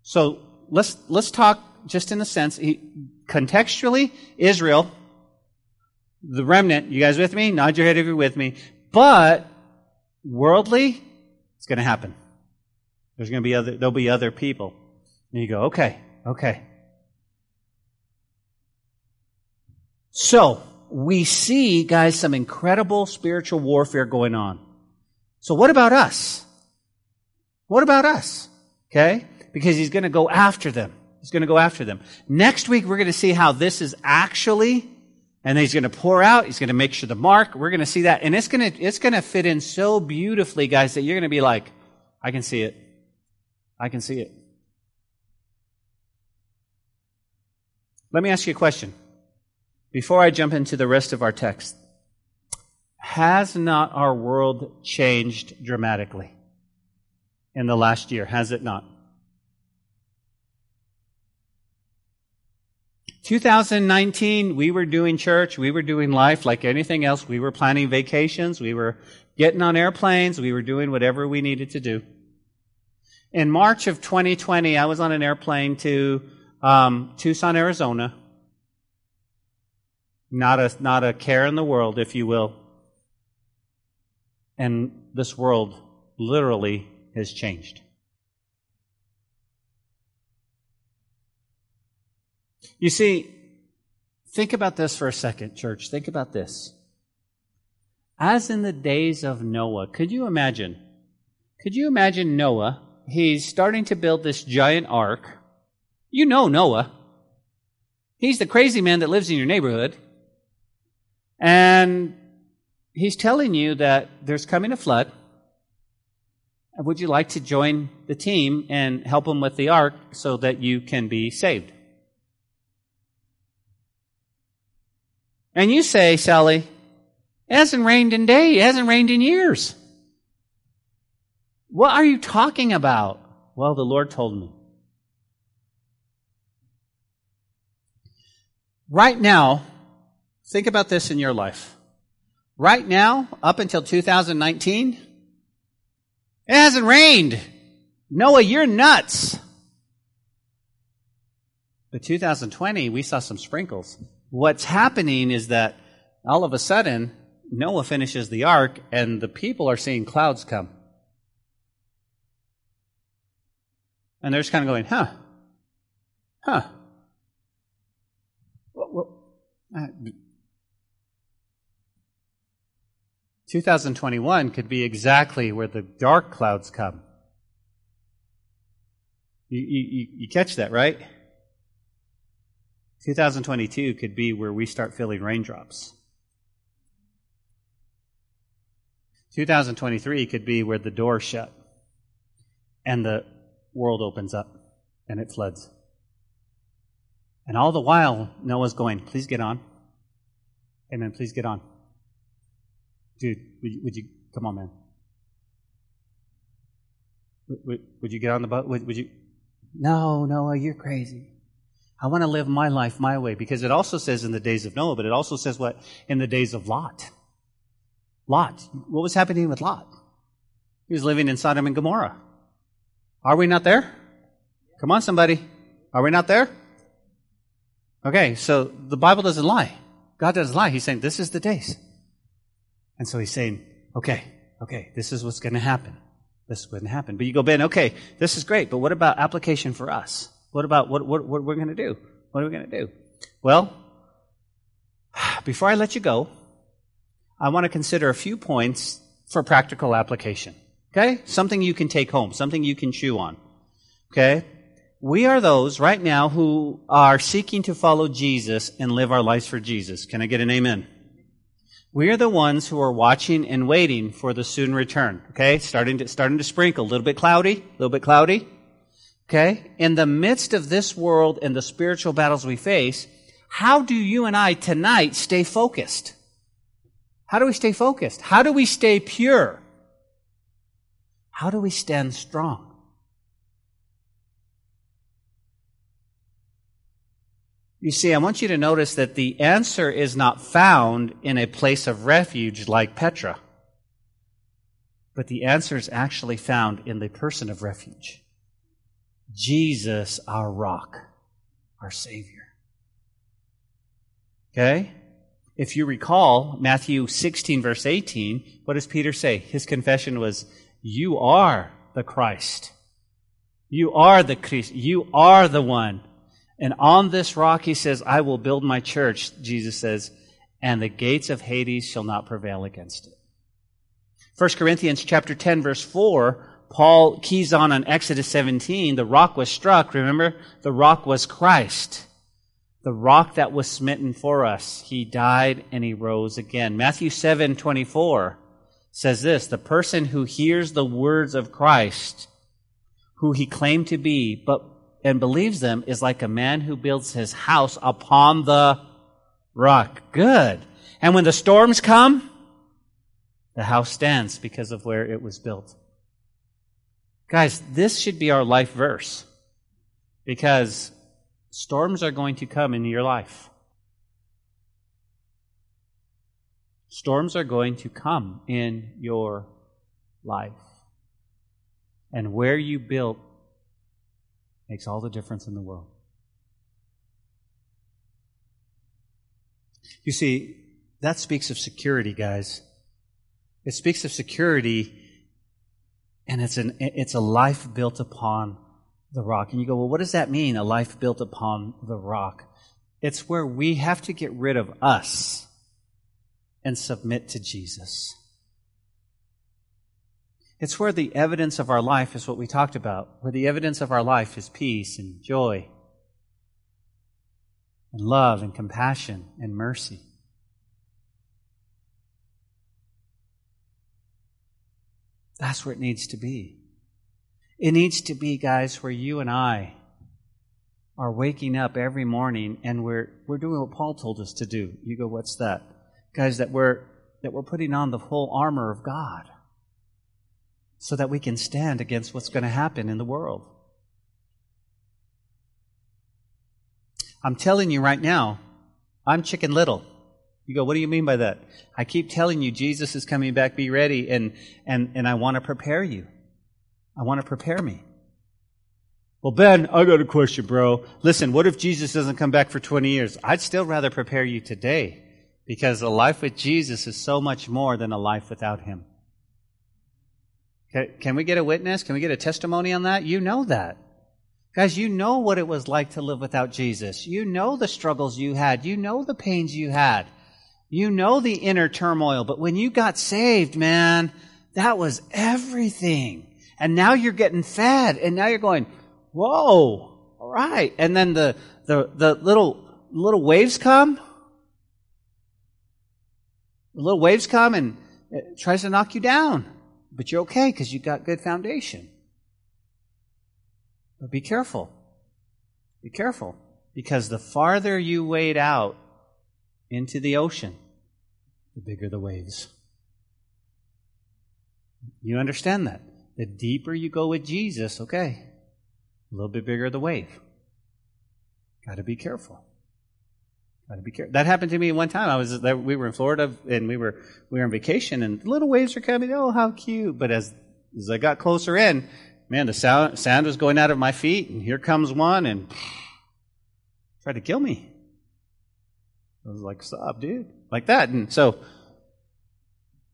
So let's, let's talk just in a sense, contextually, Israel, the remnant, you guys with me? Nod your head if you're with me. But worldly, it's going to happen. There's going to be other, there'll be other people. And you go, okay, okay. So, we see, guys, some incredible spiritual warfare going on. So what about us? What about us? Okay? Because he's going to go after them. He's going to go after them. Next week, we're going to see how this is actually, and he's going to pour out. He's going to make sure the mark. We're going to see that. And it's going to, it's going to fit in so beautifully, guys, that you're going to be like, I can see it. I can see it. Let me ask you a question. Before I jump into the rest of our text, has not our world changed dramatically? in the last year, has it not? 2019, we were doing church, we were doing life like anything else. We were planning vacations, we were getting on airplanes, we were doing whatever we needed to do. In March of 2020, I was on an airplane to um, Tucson, Arizona. Not a, not a care in the world, if you will. And this world literally has changed. You see, think about this for a second, church. Think about this. As in the days of Noah, could you imagine? Could you imagine Noah? He's starting to build this giant ark. You know Noah. He's the crazy man that lives in your neighborhood. And he's telling you that there's coming a flood. Would you like to join the team and help him with the ark so that you can be saved? And you say, Sally, it hasn't rained in days, it hasn't rained in years. What are you talking about? Well, the Lord told me. Right now, think about this in your life. Right now, up until 2019, it hasn't rained. Noah, you're nuts. But 2020, we saw some sprinkles. What's happening is that all of a sudden, Noah finishes the ark and the people are seeing clouds come. And they're just kind of going, huh, huh. Well, well, uh, 2021 could be exactly where the dark clouds come. You, you, you catch that, right? 2022 could be where we start feeling raindrops. 2023 could be where the door shut and the world opens up and it floods. And all the while, Noah's going, please get on. Amen, please get on. Dude, would you, would you come on, man? Would, would, would, you get on the boat? Would, would you? No, Noah, you're crazy. I want to live my life my way because it also says in the days of Noah, but it also says what? In the days of Lot. Lot. What was happening with Lot? He was living in Sodom and Gomorrah. Are we not there? Come on, somebody. Are we not there? Okay, so the Bible doesn't lie. God doesn't lie. He's saying this is the days. And so he's saying, okay, okay, this is what's going to happen. This wouldn't happen. But you go, Ben, okay, this is great, but what about application for us? What about what, what, what we're going to do? What are we going to do? Well, before I let you go, I want to consider a few points for practical application. Okay? Something you can take home, something you can chew on. Okay? We are those right now who are seeking to follow Jesus and live our lives for Jesus. Can I get an amen? We are the ones who are watching and waiting for the soon return. Okay? Starting to, starting to sprinkle. A little bit cloudy. A little bit cloudy. Okay? In the midst of this world and the spiritual battles we face, how do you and I tonight stay focused? How do we stay focused? How do we stay pure? How do we stand strong? You see, I want you to notice that the answer is not found in a place of refuge like Petra, but the answer is actually found in the person of refuge Jesus, our rock, our Savior. Okay? If you recall Matthew 16, verse 18, what does Peter say? His confession was, You are the Christ. You are the Christ. You are the one and on this rock, he says, I will build my church, Jesus says, and the gates of Hades shall not prevail against it. 1 Corinthians chapter 10 verse 4, Paul keys on on Exodus 17, the rock was struck, remember? The rock was Christ. The rock that was smitten for us. He died and he rose again. Matthew 7, 24 says this, the person who hears the words of Christ, who he claimed to be, but and believes them is like a man who builds his house upon the rock. Good. And when the storms come, the house stands because of where it was built. Guys, this should be our life verse because storms are going to come in your life. Storms are going to come in your life. And where you built makes all the difference in the world. You see, that speaks of security, guys. It speaks of security, and it's, an, it's a life built upon the rock. And you go, well, what does that mean, a life built upon the rock? It's where we have to get rid of us and submit to Jesus. It's where the evidence of our life is what we talked about, where the evidence of our life is peace and joy and love and compassion and mercy. That's where it needs to be. It needs to be, guys, where you and I are waking up every morning and we're, we're doing what Paul told us to do. You go, what's that? Guys, that we're, that we're putting on the full armor of God so that we can stand against what's going to happen in the world. I'm telling you right now, I'm chicken little. You go, what do you mean by that? I keep telling you Jesus is coming back, be ready, and, and, and I want to prepare you. I want to prepare me. Well, Ben, I got a question, bro. Listen, what if Jesus doesn't come back for 20 years? I'd still rather prepare you today because a life with Jesus is so much more than a life without Him. Can we get a witness? Can we get a testimony on that? You know that. Guys, you know what it was like to live without Jesus. You know the struggles you had. You know the pains you had. You know the inner turmoil. But when you got saved, man, that was everything. And now you're getting fed. And now you're going, whoa, all right. And then the, the, the little, little waves come. The little waves come and it tries to knock you down. But you're okay because you've got good foundation. But be careful. Be careful. Because the farther you wade out into the ocean, the bigger the waves. You understand that? The deeper you go with Jesus, okay, a little bit bigger the wave. Got to be careful. Got to be careful. That happened to me one time. I was we were in Florida and we were we were on vacation and little waves were coming. Oh, how cute! But as as I got closer in, man, the sound, sand was going out of my feet, and here comes one and tried to kill me. I was like, "Stop, dude!" Like that. And so,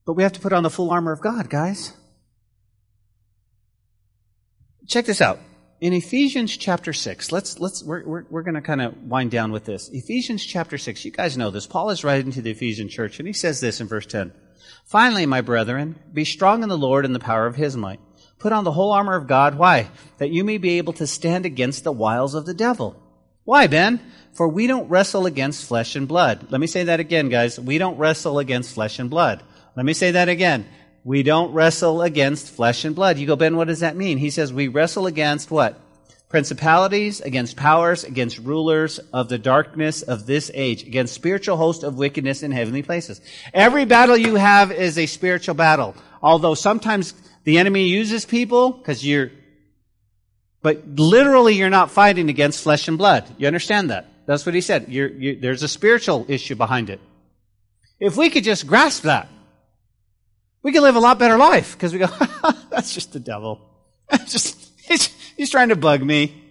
but we have to put on the full armor of God, guys. Check this out in Ephesians chapter 6, let's, let's, we're, we're, we're going to kind of wind down with this. Ephesians chapter 6, you guys know this. Paul is writing to the Ephesian church, and he says this in verse 10. Finally, my brethren, be strong in the Lord and the power of his might. Put on the whole armor of God. Why? That you may be able to stand against the wiles of the devil. Why, Ben? For we don't wrestle against flesh and blood. Let me say that again, guys. We don't wrestle against flesh and blood. Let me say that again. We don't wrestle against flesh and blood. You go, Ben, what does that mean? He says we wrestle against what? Principalities, against powers, against rulers of the darkness of this age, against spiritual hosts of wickedness in heavenly places. Every battle you have is a spiritual battle. Although sometimes the enemy uses people because you're, but literally you're not fighting against flesh and blood. You understand that? That's what he said. You're, you, there's a spiritual issue behind it. If we could just grasp that, we can live a lot better life because we go, that's just the devil. just, he's, he's trying to bug me.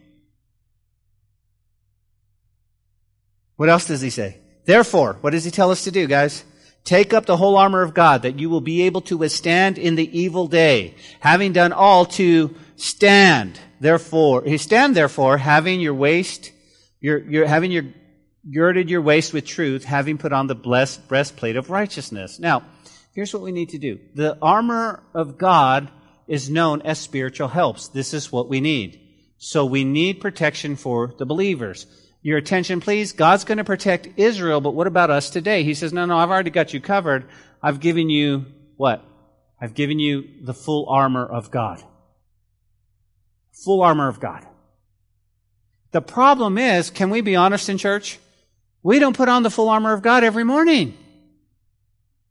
What else does he say? Therefore, what does he tell us to do, guys? Take up the whole armor of God that you will be able to withstand in the evil day, having done all to stand. Therefore, he stand therefore, having your waist, your, your, having your, girded your waist with truth, having put on the blessed breastplate of righteousness. Now, here's what we need to do. The armor of God is known as spiritual helps. This is what we need. So we need protection for the believers. Your attention, please. God's going to protect Israel, but what about us today? He says, no, no, I've already got you covered. I've given you what? I've given you the full armor of God. Full armor of God. The problem is, can we be honest in church? We don't put on the full armor of God every morning.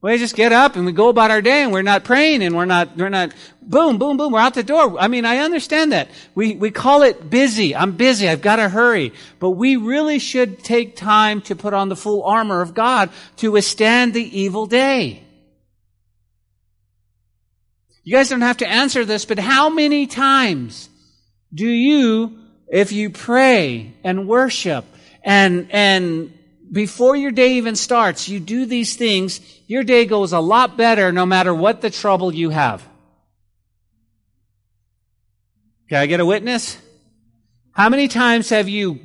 We just get up and we go about our day and we're not praying and we're not, we're not, boom, boom, boom, we're out the door. I mean, I understand that. We, we call it busy. I'm busy. I've got to hurry. But we really should take time to put on the full armor of God to withstand the evil day. You guys don't have to answer this, but how many times do you, if you pray and worship and, and before your day even starts, you do these things, your day goes a lot better no matter what the trouble you have. Can I get a witness? How many times have you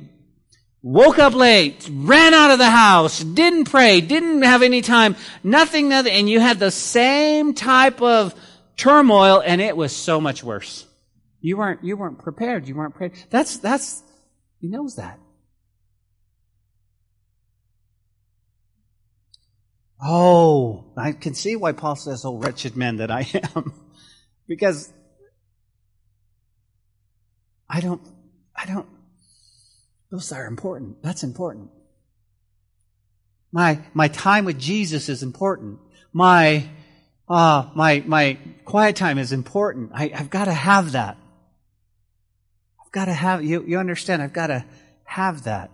woke up late, ran out of the house, didn't pray, didn't have any time, nothing, nothing, and you had the same type of turmoil and it was so much worse. You weren't, you weren't prepared. You weren't prepared. That's, that's, he knows that. Oh, I can see why Paul says, Oh, wretched man that I am. because I don't, I don't, those are important. That's important. My, my time with Jesus is important. My, uh, my, my quiet time is important. I, I've got to have that. Got to have, you, you understand, I've got to have that.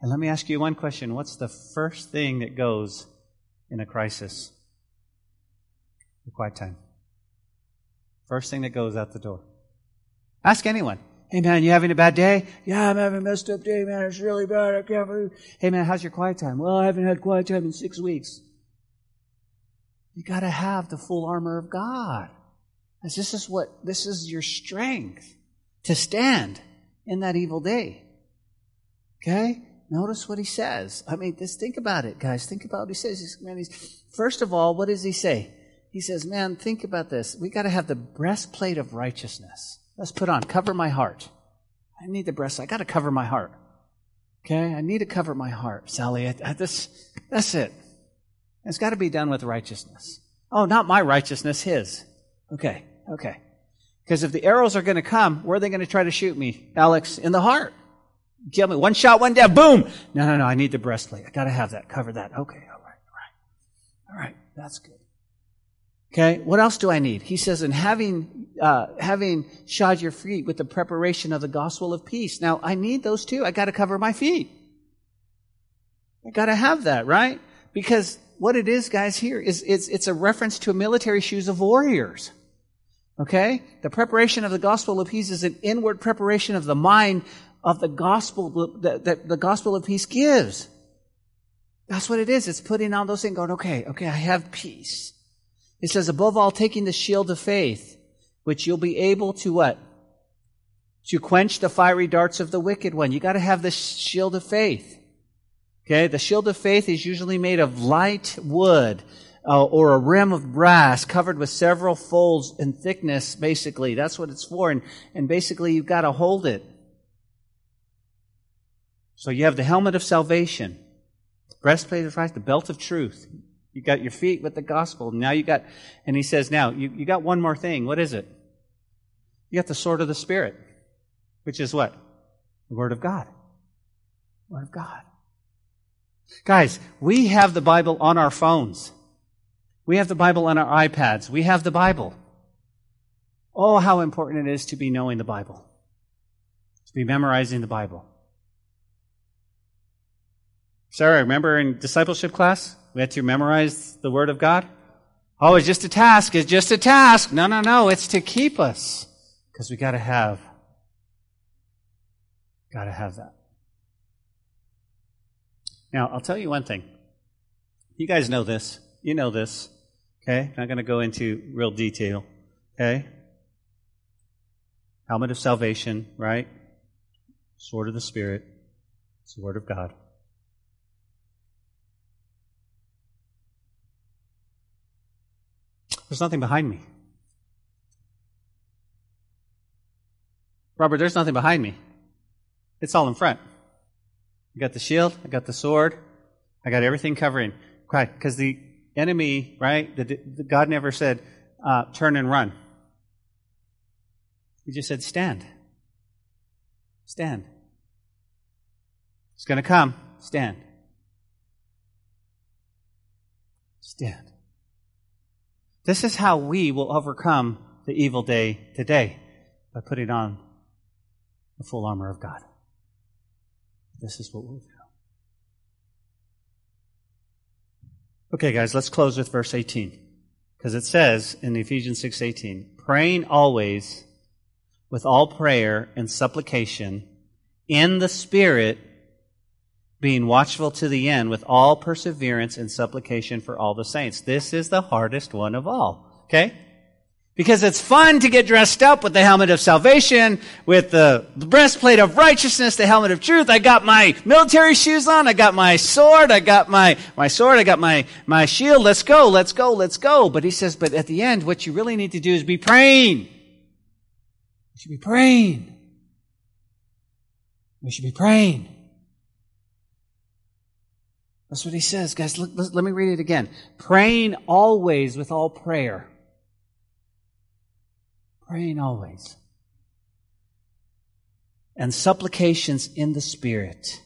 And let me ask you one question. What's the first thing that goes in a crisis? The quiet time. First thing that goes out the door. Ask anyone. Hey man, you having a bad day? Yeah, I'm having a messed up day, man. It's really bad. I can't believe. Hey man, how's your quiet time? Well, I haven't had quiet time in six weeks. You gotta have the full armor of God. This is what, this is your strength to stand in that evil day. Okay? Notice what he says. I mean, just think about it, guys. Think about what he says. He's, man, he's, first of all, what does he say? He says, man, think about this. We gotta have the breastplate of righteousness. Let's put on, cover my heart. I need the breast. I gotta cover my heart. Okay? I need to cover my heart, Sally. I, I, this, that's it. It's got to be done with righteousness. Oh, not my righteousness, his. Okay, okay. Because if the arrows are going to come, where are they going to try to shoot me, Alex? In the heart. Kill me. One shot, one death. Boom. No, no, no. I need the breastplate. I got to have that. Cover that. Okay. All right. All right. All right. That's good. Okay. What else do I need? He says, and having, uh, having shod your feet with the preparation of the gospel of peace. Now, I need those too. I got to cover my feet. I got to have that, right? Because what it is, guys, here is it's, it's a reference to military shoes of warriors. Okay? The preparation of the gospel of peace is an inward preparation of the mind of the gospel that, that the gospel of peace gives. That's what it is. It's putting on those things, going, okay, okay, I have peace. It says, above all, taking the shield of faith, which you'll be able to what? To quench the fiery darts of the wicked one. You gotta have the shield of faith. Okay, the shield of faith is usually made of light wood uh, or a rim of brass covered with several folds in thickness, basically. That's what it's for. And, and basically, you've got to hold it. So you have the helmet of salvation, breastplate of Christ, the belt of truth. You got your feet with the gospel. Now you got, and he says, now you, you got one more thing. What is it? You got the sword of the Spirit, which is what? The Word of God. Word of God. Guys, we have the Bible on our phones. We have the Bible on our iPads. We have the Bible. Oh, how important it is to be knowing the Bible, to be memorizing the Bible. Sarah, remember in discipleship class, we had to memorize the Word of God? Oh, it's just a task. It's just a task. No, no, no. It's to keep us. Because we gotta have, gotta have that. Now, I'll tell you one thing. You guys know this. You know this. Okay? Not going to go into real detail. Okay? Helmet of salvation, right? Sword of the Spirit. It's the Word of God. There's nothing behind me. Robert, there's nothing behind me. It's all in front. I got the shield, I got the sword, I got everything covering. Because the enemy, right? The, the, God never said, uh, turn and run. He just said, stand. Stand. It's going to come. Stand. Stand. This is how we will overcome the evil day today by putting on the full armor of God. This is what we'll do. Okay, guys, let's close with verse 18. Because it says in Ephesians 6:18, praying always with all prayer and supplication in the Spirit, being watchful to the end with all perseverance and supplication for all the saints. This is the hardest one of all. Okay? Because it's fun to get dressed up with the helmet of salvation, with the breastplate of righteousness, the helmet of truth. I got my military shoes on. I got my sword. I got my, my sword. I got my, my shield. Let's go. Let's go. Let's go. But he says, but at the end, what you really need to do is be praying. You should be praying. We should be praying. That's what he says, guys. Look, let me read it again. Praying always with all prayer. Praying always. And supplications in the Spirit.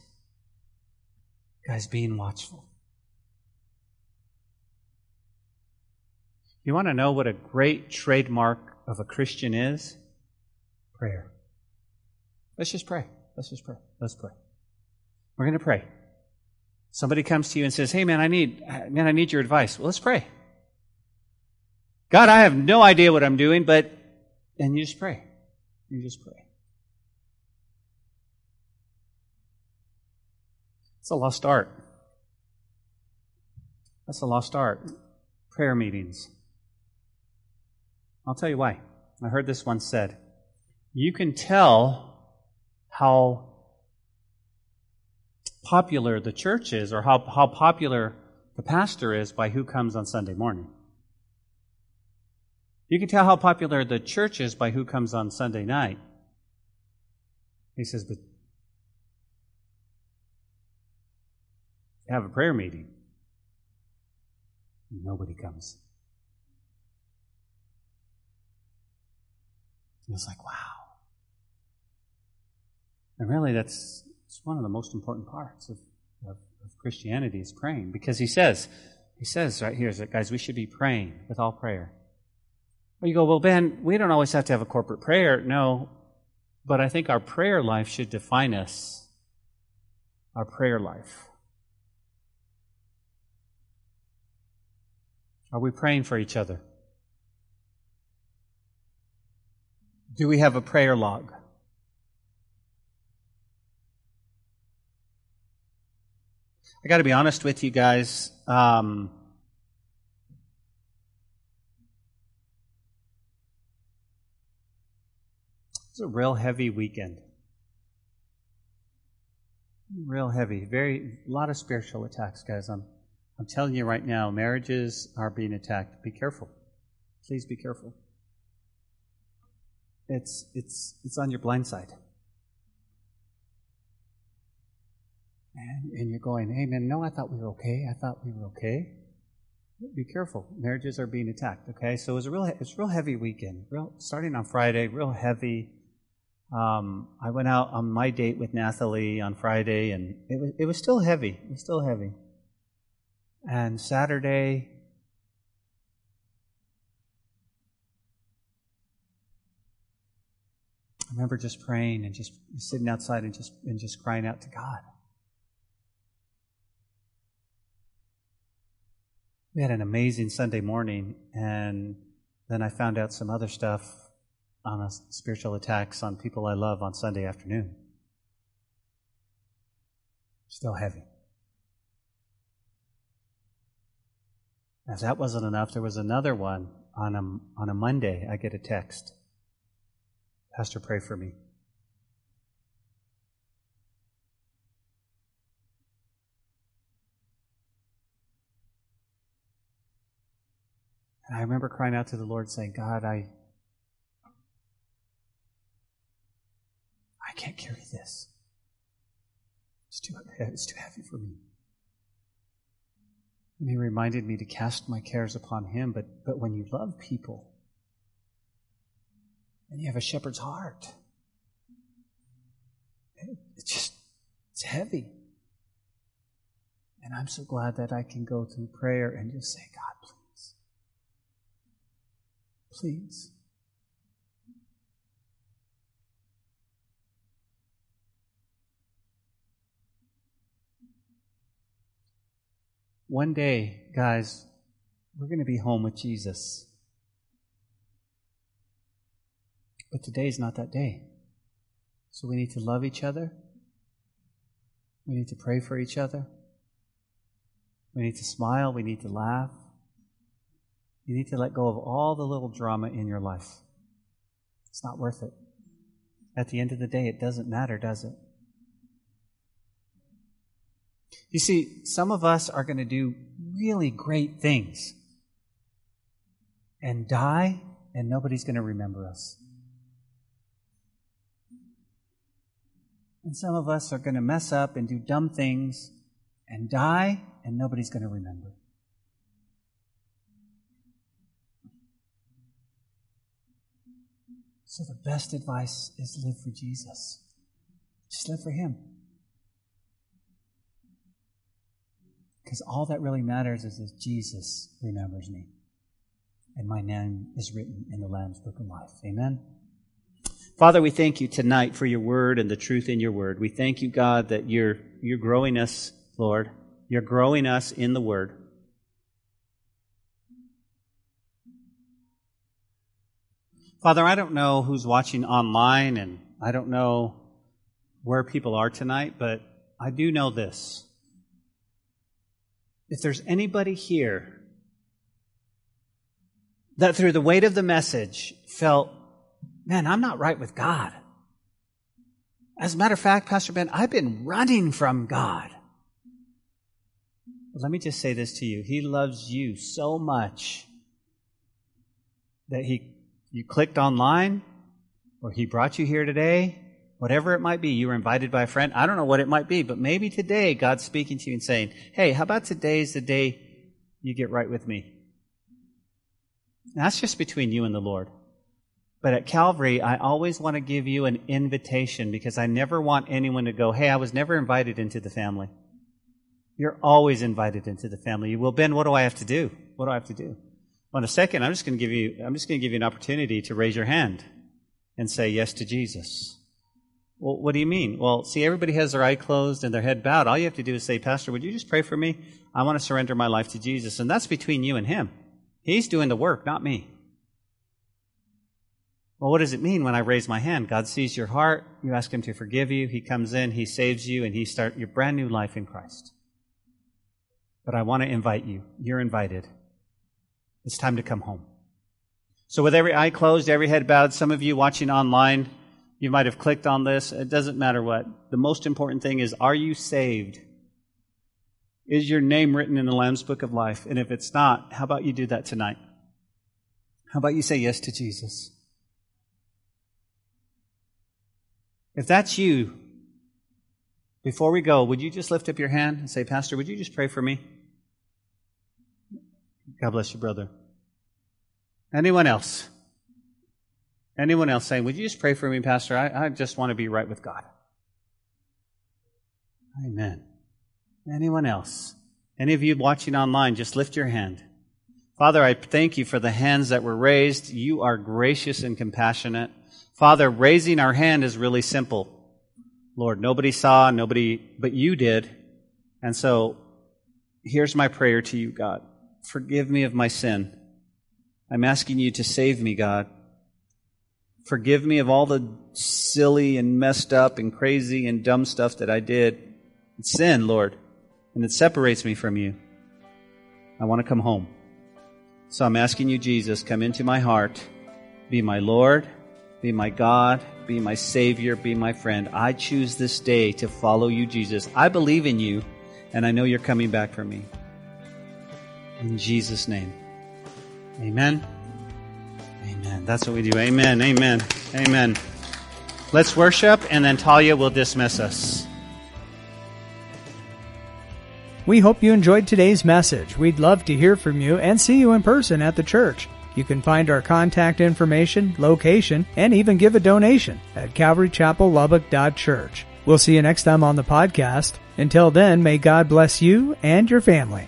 Guys, being watchful. You want to know what a great trademark of a Christian is? Prayer. Let's just pray. Let's just pray. Let's pray. We're going to pray. Somebody comes to you and says, "Hey man, I need man, I need your advice." Well, let's pray. God, I have no idea what I'm doing, but and you just pray. You just pray. It's a lost art. That's a lost art. Prayer meetings. I'll tell you why. I heard this once said. You can tell how popular the church is or how, how popular the pastor is by who comes on Sunday morning. You can tell how popular the church is by who comes on Sunday night. He says, but have a prayer meeting. Nobody comes. And it's like, wow. And really, that's it's one of the most important parts of, of, of Christianity is praying because he says, he says right here, is that guys, we should be praying with all prayer. You go, well, Ben, we don't always have to have a corporate prayer. No, but I think our prayer life should define us. Our prayer life. Are we praying for each other? Do we have a prayer log? I got to be honest with you guys. Um, it's a real heavy weekend. Real heavy. Very, a lot of spiritual attacks, guys. I'm, I'm telling you right now, marriages are being attacked. Be careful. Please be careful. It's, it's, it's on your blind side. And, and you're going, hey man, no, I thought we were okay. I thought we were okay. Be careful. Marriages are being attacked. Okay, so it was a real, it's real heavy weekend. Real, starting on Friday, real heavy. Um, I went out on my date with Nathalie on Friday, and it was, it was still heavy. It was still heavy. And Saturday, I remember just praying and just sitting outside and just and just crying out to God. we had an amazing Sunday morning, and then I found out some other stuff on a spiritual attacks on people I love on Sunday afternoon. Still heavy. If that wasn't enough, there was another one on a, on a Monday. I get a text. Pastor, pray for me. And I remember crying out to the Lord saying, God, I I can't carry this. It's too, it's too heavy for me. And he reminded me to cast my cares upon him, but, but when you love people and you have a shepherd's heart, it's just, it's heavy. And I'm so glad that I can go through prayer and just say, God, please please. One day, guys, we're going to be home with Jesus. But today's not that day. So we need to love each other. We need to pray for each other. We need to smile. We need to laugh. You need to let go of all the little drama in your life. It's not worth it. At the end of the day, it doesn't matter, does it? You see, some of us are going to do really great things and die, and nobody's going to remember us. And some of us are going to mess up and do dumb things and die, and nobody's going to remember. So the best advice is live for Jesus. Just live for Him. Because all that really matters is that Jesus remembers me. And my name is written in the Lamb's Book of Life. Amen. Father, we thank you tonight for your word and the truth in your word. We thank you, God, that you're, you're growing us, Lord. You're growing us in the word. Father, I don't know who's watching online and I don't know where people are tonight, but I do know this. If there's anybody here that through the weight of the message felt, man, I'm not right with God. As a matter of fact, Pastor Ben, I've been running from God. Let me just say this to you. He loves you so much that he you clicked online or he brought you here today, whatever it might be, you were invited by a friend. I don't know what it might be, but maybe today God's speaking to you and saying, Hey, how about today's the day you get right with me? That's just between you and the Lord. But at Calvary, I always want to give you an invitation because I never want anyone to go, Hey, I was never invited into the family. You're always invited into the family. Well, Ben, what do I have to do? What do I have to do? Well, in a second, I'm just going to give you, I'm just going to give you an opportunity to raise your hand and say yes to Jesus. Well, what do you mean? Well, see, everybody has their eye closed and their head bowed. All you have to do is say, Pastor, would you just pray for me? I want to surrender my life to Jesus. And that's between you and him. He's doing the work, not me. Well, what does it mean when I raise my hand? God sees your heart. You ask him to forgive you. He comes in, he saves you, and he starts your brand new life in Christ. But I want to invite you. You're invited. It's time to come home. So, with every eye closed, every head bowed, some of you watching online, you might have clicked on this. It doesn't matter what. The most important thing is are you saved? Is your name written in the Lamb's Book of Life? And if it's not, how about you do that tonight? How about you say yes to Jesus? If that's you, before we go, would you just lift up your hand and say, Pastor, would you just pray for me? God bless you, brother. Anyone else? Anyone else saying, Would you just pray for me, Pastor? I, I just want to be right with God. Amen. Anyone else? Any of you watching online, just lift your hand. Father, I thank you for the hands that were raised. You are gracious and compassionate. Father, raising our hand is really simple. Lord, nobody saw, nobody, but you did. And so here's my prayer to you, God. Forgive me of my sin. I'm asking you to save me, God. Forgive me of all the silly and messed up and crazy and dumb stuff that I did. It's sin, Lord, and it separates me from you. I want to come home. So I'm asking you, Jesus, come into my heart, be my Lord, be my God, be my Savior, be my friend. I choose this day to follow you, Jesus. I believe in you, and I know you're coming back for me. In Jesus' name. Amen. Amen. That's what we do. Amen. Amen. Amen. Let's worship, and then Talia will dismiss us. We hope you enjoyed today's message. We'd love to hear from you and see you in person at the church. You can find our contact information, location, and even give a donation at calvarychapellubbock.church. We'll see you next time on the podcast. Until then, may God bless you and your family.